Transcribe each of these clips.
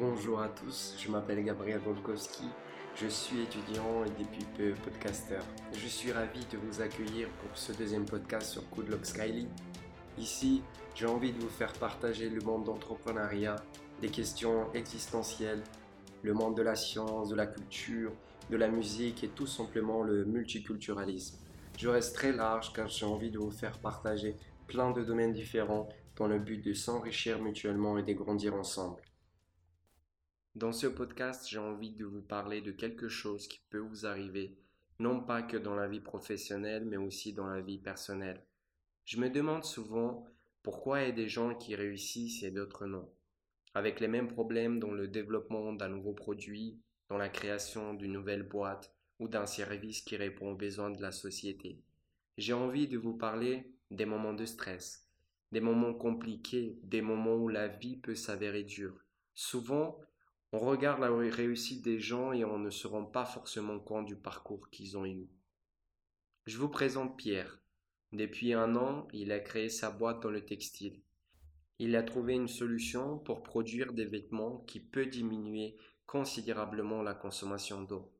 Bonjour à tous, je m'appelle Gabriel Volkowski, je suis étudiant et depuis peu podcaster. Je suis ravi de vous accueillir pour ce deuxième podcast sur Good Luck Skyly. Ici, j'ai envie de vous faire partager le monde d'entrepreneuriat, des questions existentielles, le monde de la science, de la culture, de la musique et tout simplement le multiculturalisme. Je reste très large car j'ai envie de vous faire partager plein de domaines différents dans le but de s'enrichir mutuellement et de grandir ensemble. Dans ce podcast, j'ai envie de vous parler de quelque chose qui peut vous arriver, non pas que dans la vie professionnelle, mais aussi dans la vie personnelle. Je me demande souvent pourquoi il y a des gens qui réussissent et d'autres non, avec les mêmes problèmes dans le développement d'un nouveau produit, dans la création d'une nouvelle boîte ou d'un service qui répond aux besoins de la société. J'ai envie de vous parler des moments de stress, des moments compliqués, des moments où la vie peut s'avérer dure. Souvent, on regarde la réussite des gens et on ne se rend pas forcément compte du parcours qu'ils ont eu. Je vous présente Pierre. Depuis un an, il a créé sa boîte dans le textile. Il a trouvé une solution pour produire des vêtements qui peut diminuer considérablement la consommation d'eau.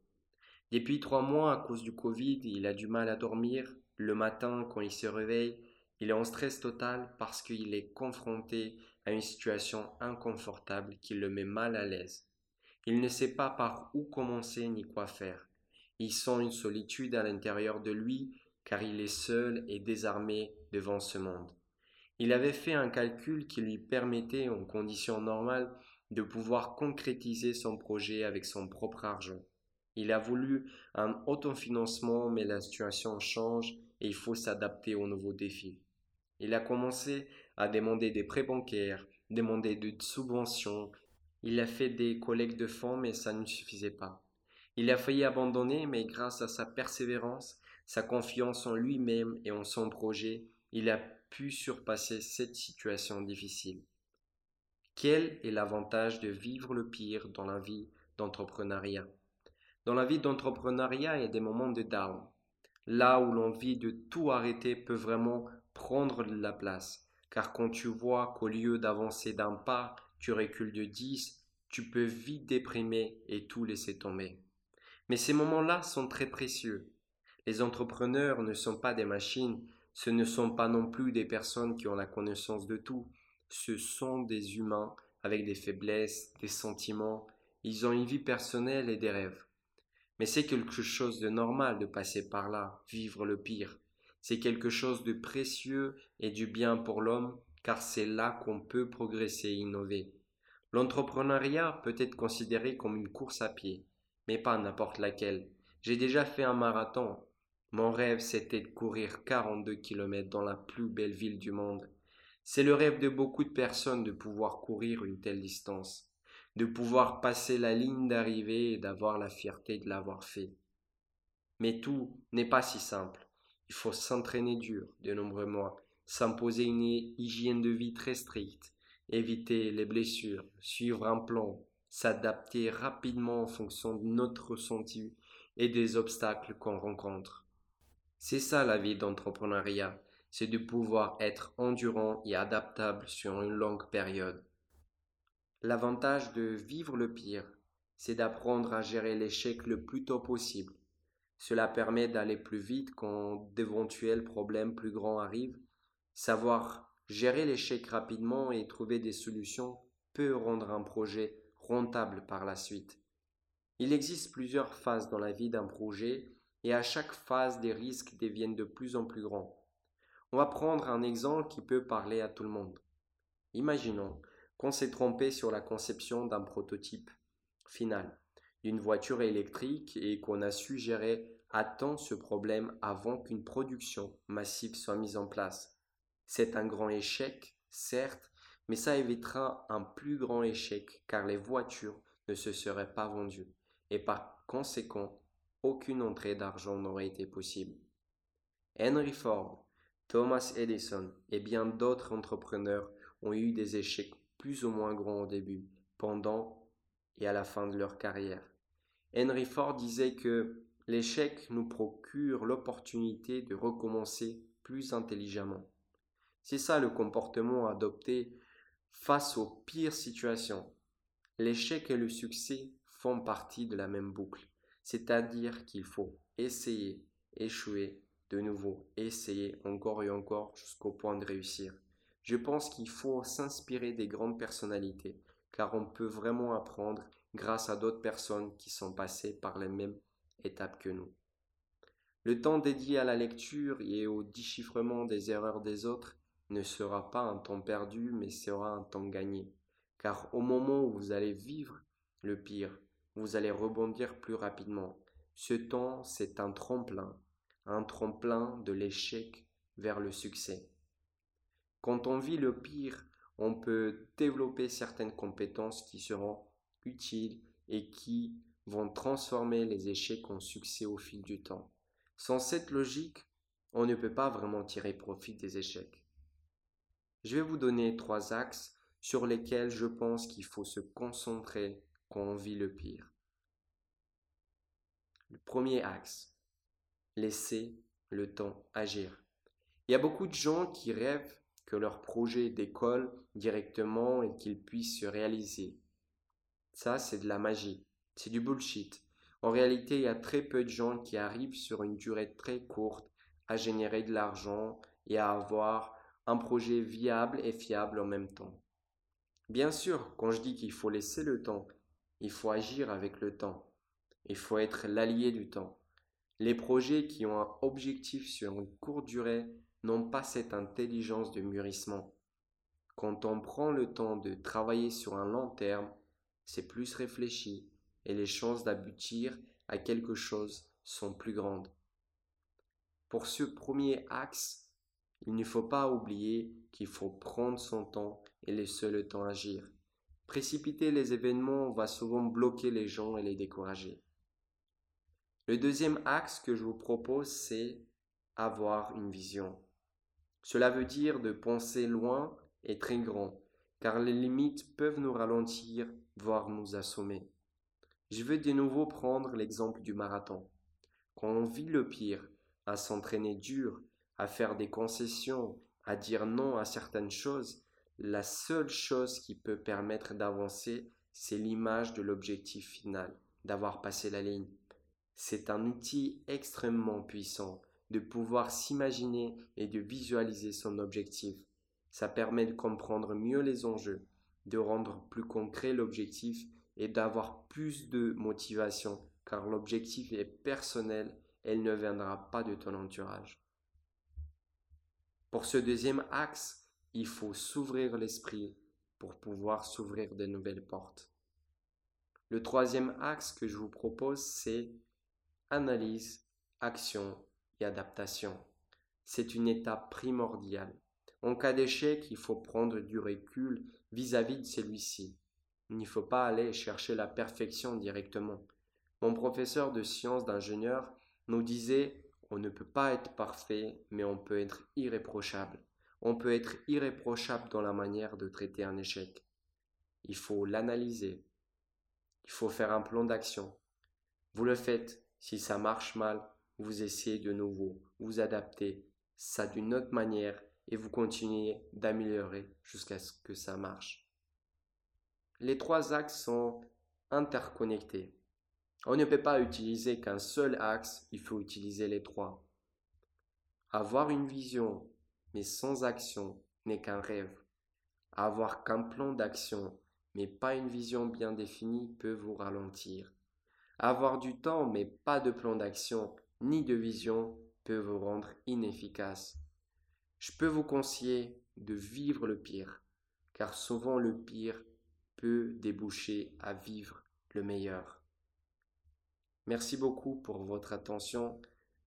Depuis trois mois, à cause du Covid, il a du mal à dormir. Le matin, quand il se réveille, il est en stress total parce qu'il est confronté une situation inconfortable qui le met mal à l'aise. Il ne sait pas par où commencer ni quoi faire. Il sent une solitude à l'intérieur de lui car il est seul et désarmé devant ce monde. Il avait fait un calcul qui lui permettait, en conditions normales, de pouvoir concrétiser son projet avec son propre argent. Il a voulu un autofinancement, mais la situation change et il faut s'adapter aux nouveaux défis. Il a commencé à demander des prêts bancaires, demander des subventions. Il a fait des collectes de fonds, mais ça ne suffisait pas. Il a failli abandonner, mais grâce à sa persévérance, sa confiance en lui-même et en son projet, il a pu surpasser cette situation difficile. Quel est l'avantage de vivre le pire dans la vie d'entrepreneuriat? Dans la vie d'entrepreneuriat, il y a des moments de down. Là où l'envie de tout arrêter peut vraiment prendre la place. Car quand tu vois qu'au lieu d'avancer d'un pas, tu recules de dix, tu peux vite déprimer et tout laisser tomber. Mais ces moments-là sont très précieux. Les entrepreneurs ne sont pas des machines, ce ne sont pas non plus des personnes qui ont la connaissance de tout, ce sont des humains avec des faiblesses, des sentiments, ils ont une vie personnelle et des rêves. Mais c'est quelque chose de normal de passer par là, vivre le pire. C'est quelque chose de précieux et du bien pour l'homme, car c'est là qu'on peut progresser et innover. L'entrepreneuriat peut être considéré comme une course à pied, mais pas n'importe laquelle. J'ai déjà fait un marathon. Mon rêve, c'était de courir 42 km dans la plus belle ville du monde. C'est le rêve de beaucoup de personnes de pouvoir courir une telle distance, de pouvoir passer la ligne d'arrivée et d'avoir la fierté de l'avoir fait. Mais tout n'est pas si simple. Il faut s'entraîner dur de nombreux mois, s'imposer une hygiène de vie très stricte, éviter les blessures, suivre un plan, s'adapter rapidement en fonction de notre ressenti et des obstacles qu'on rencontre. C'est ça la vie d'entrepreneuriat, c'est de pouvoir être endurant et adaptable sur une longue période. L'avantage de vivre le pire, c'est d'apprendre à gérer l'échec le plus tôt possible cela permet d'aller plus vite quand d'éventuels problèmes plus grands arrivent. Savoir gérer l'échec rapidement et trouver des solutions peut rendre un projet rentable par la suite. Il existe plusieurs phases dans la vie d'un projet et à chaque phase des risques deviennent de plus en plus grands. On va prendre un exemple qui peut parler à tout le monde. Imaginons qu'on s'est trompé sur la conception d'un prototype final d'une voiture électrique et qu'on a su gérer temps ce problème avant qu'une production massive soit mise en place. C'est un grand échec, certes, mais ça évitera un plus grand échec car les voitures ne se seraient pas vendues et par conséquent, aucune entrée d'argent n'aurait été possible. Henry Ford, Thomas Edison et bien d'autres entrepreneurs ont eu des échecs plus ou moins grands au début, pendant et à la fin de leur carrière. Henry Ford disait que l'échec nous procure l'opportunité de recommencer plus intelligemment. C'est ça le comportement adopté face aux pires situations. L'échec et le succès font partie de la même boucle, c'est-à-dire qu'il faut essayer, échouer, de nouveau, essayer encore et encore jusqu'au point de réussir. Je pense qu'il faut s'inspirer des grandes personnalités, car on peut vraiment apprendre grâce à d'autres personnes qui sont passées par les mêmes étapes que nous. Le temps dédié à la lecture et au déchiffrement des erreurs des autres ne sera pas un temps perdu, mais sera un temps gagné. Car au moment où vous allez vivre le pire, vous allez rebondir plus rapidement. Ce temps, c'est un tremplin, un tremplin de l'échec vers le succès. Quand on vit le pire, on peut développer certaines compétences qui seront utiles et qui vont transformer les échecs en succès au fil du temps. Sans cette logique, on ne peut pas vraiment tirer profit des échecs. Je vais vous donner trois axes sur lesquels je pense qu'il faut se concentrer quand on vit le pire. Le premier axe, laisser le temps agir. Il y a beaucoup de gens qui rêvent que leur projet décolle directement et qu'il puisse se réaliser. Ça, c'est de la magie. C'est du bullshit. En réalité, il y a très peu de gens qui arrivent sur une durée très courte à générer de l'argent et à avoir un projet viable et fiable en même temps. Bien sûr, quand je dis qu'il faut laisser le temps, il faut agir avec le temps. Il faut être l'allié du temps. Les projets qui ont un objectif sur une courte durée n'ont pas cette intelligence de mûrissement. Quand on prend le temps de travailler sur un long terme, c'est plus réfléchi et les chances d'aboutir à quelque chose sont plus grandes. Pour ce premier axe, il ne faut pas oublier qu'il faut prendre son temps et laisser le temps agir. Précipiter les événements va souvent bloquer les gens et les décourager. Le deuxième axe que je vous propose, c'est avoir une vision. Cela veut dire de penser loin et très grand, car les limites peuvent nous ralentir, voire nous assommer. Je veux de nouveau prendre l'exemple du marathon. Quand on vit le pire, à s'entraîner dur, à faire des concessions, à dire non à certaines choses, la seule chose qui peut permettre d'avancer, c'est l'image de l'objectif final, d'avoir passé la ligne. C'est un outil extrêmement puissant de pouvoir s'imaginer et de visualiser son objectif. Ça permet de comprendre mieux les enjeux, de rendre plus concret l'objectif et d'avoir plus de motivation car l'objectif est personnel et il ne viendra pas de ton entourage. Pour ce deuxième axe, il faut s'ouvrir l'esprit pour pouvoir s'ouvrir de nouvelles portes. Le troisième axe que je vous propose, c'est analyse, action adaptation. C'est une étape primordiale. En cas d'échec, il faut prendre du recul vis-à-vis de celui-ci. Il ne faut pas aller chercher la perfection directement. Mon professeur de sciences d'ingénieur nous disait on ne peut pas être parfait, mais on peut être irréprochable. On peut être irréprochable dans la manière de traiter un échec. Il faut l'analyser. Il faut faire un plan d'action. Vous le faites. Si ça marche mal, vous essayez de nouveau, vous adaptez ça d'une autre manière et vous continuez d'améliorer jusqu'à ce que ça marche. Les trois axes sont interconnectés. On ne peut pas utiliser qu'un seul axe, il faut utiliser les trois. Avoir une vision, mais sans action, n'est qu'un rêve. Avoir qu'un plan d'action, mais pas une vision bien définie, peut vous ralentir. Avoir du temps, mais pas de plan d'action, ni de vision peut vous rendre inefficace. Je peux vous conseiller de vivre le pire, car souvent le pire peut déboucher à vivre le meilleur. Merci beaucoup pour votre attention.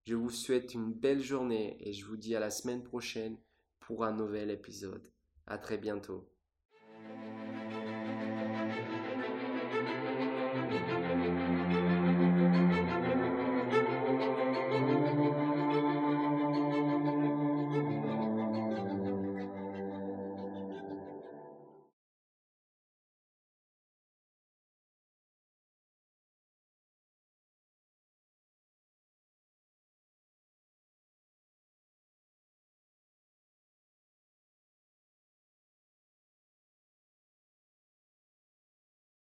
Je vous souhaite une belle journée et je vous dis à la semaine prochaine pour un nouvel épisode. À très bientôt.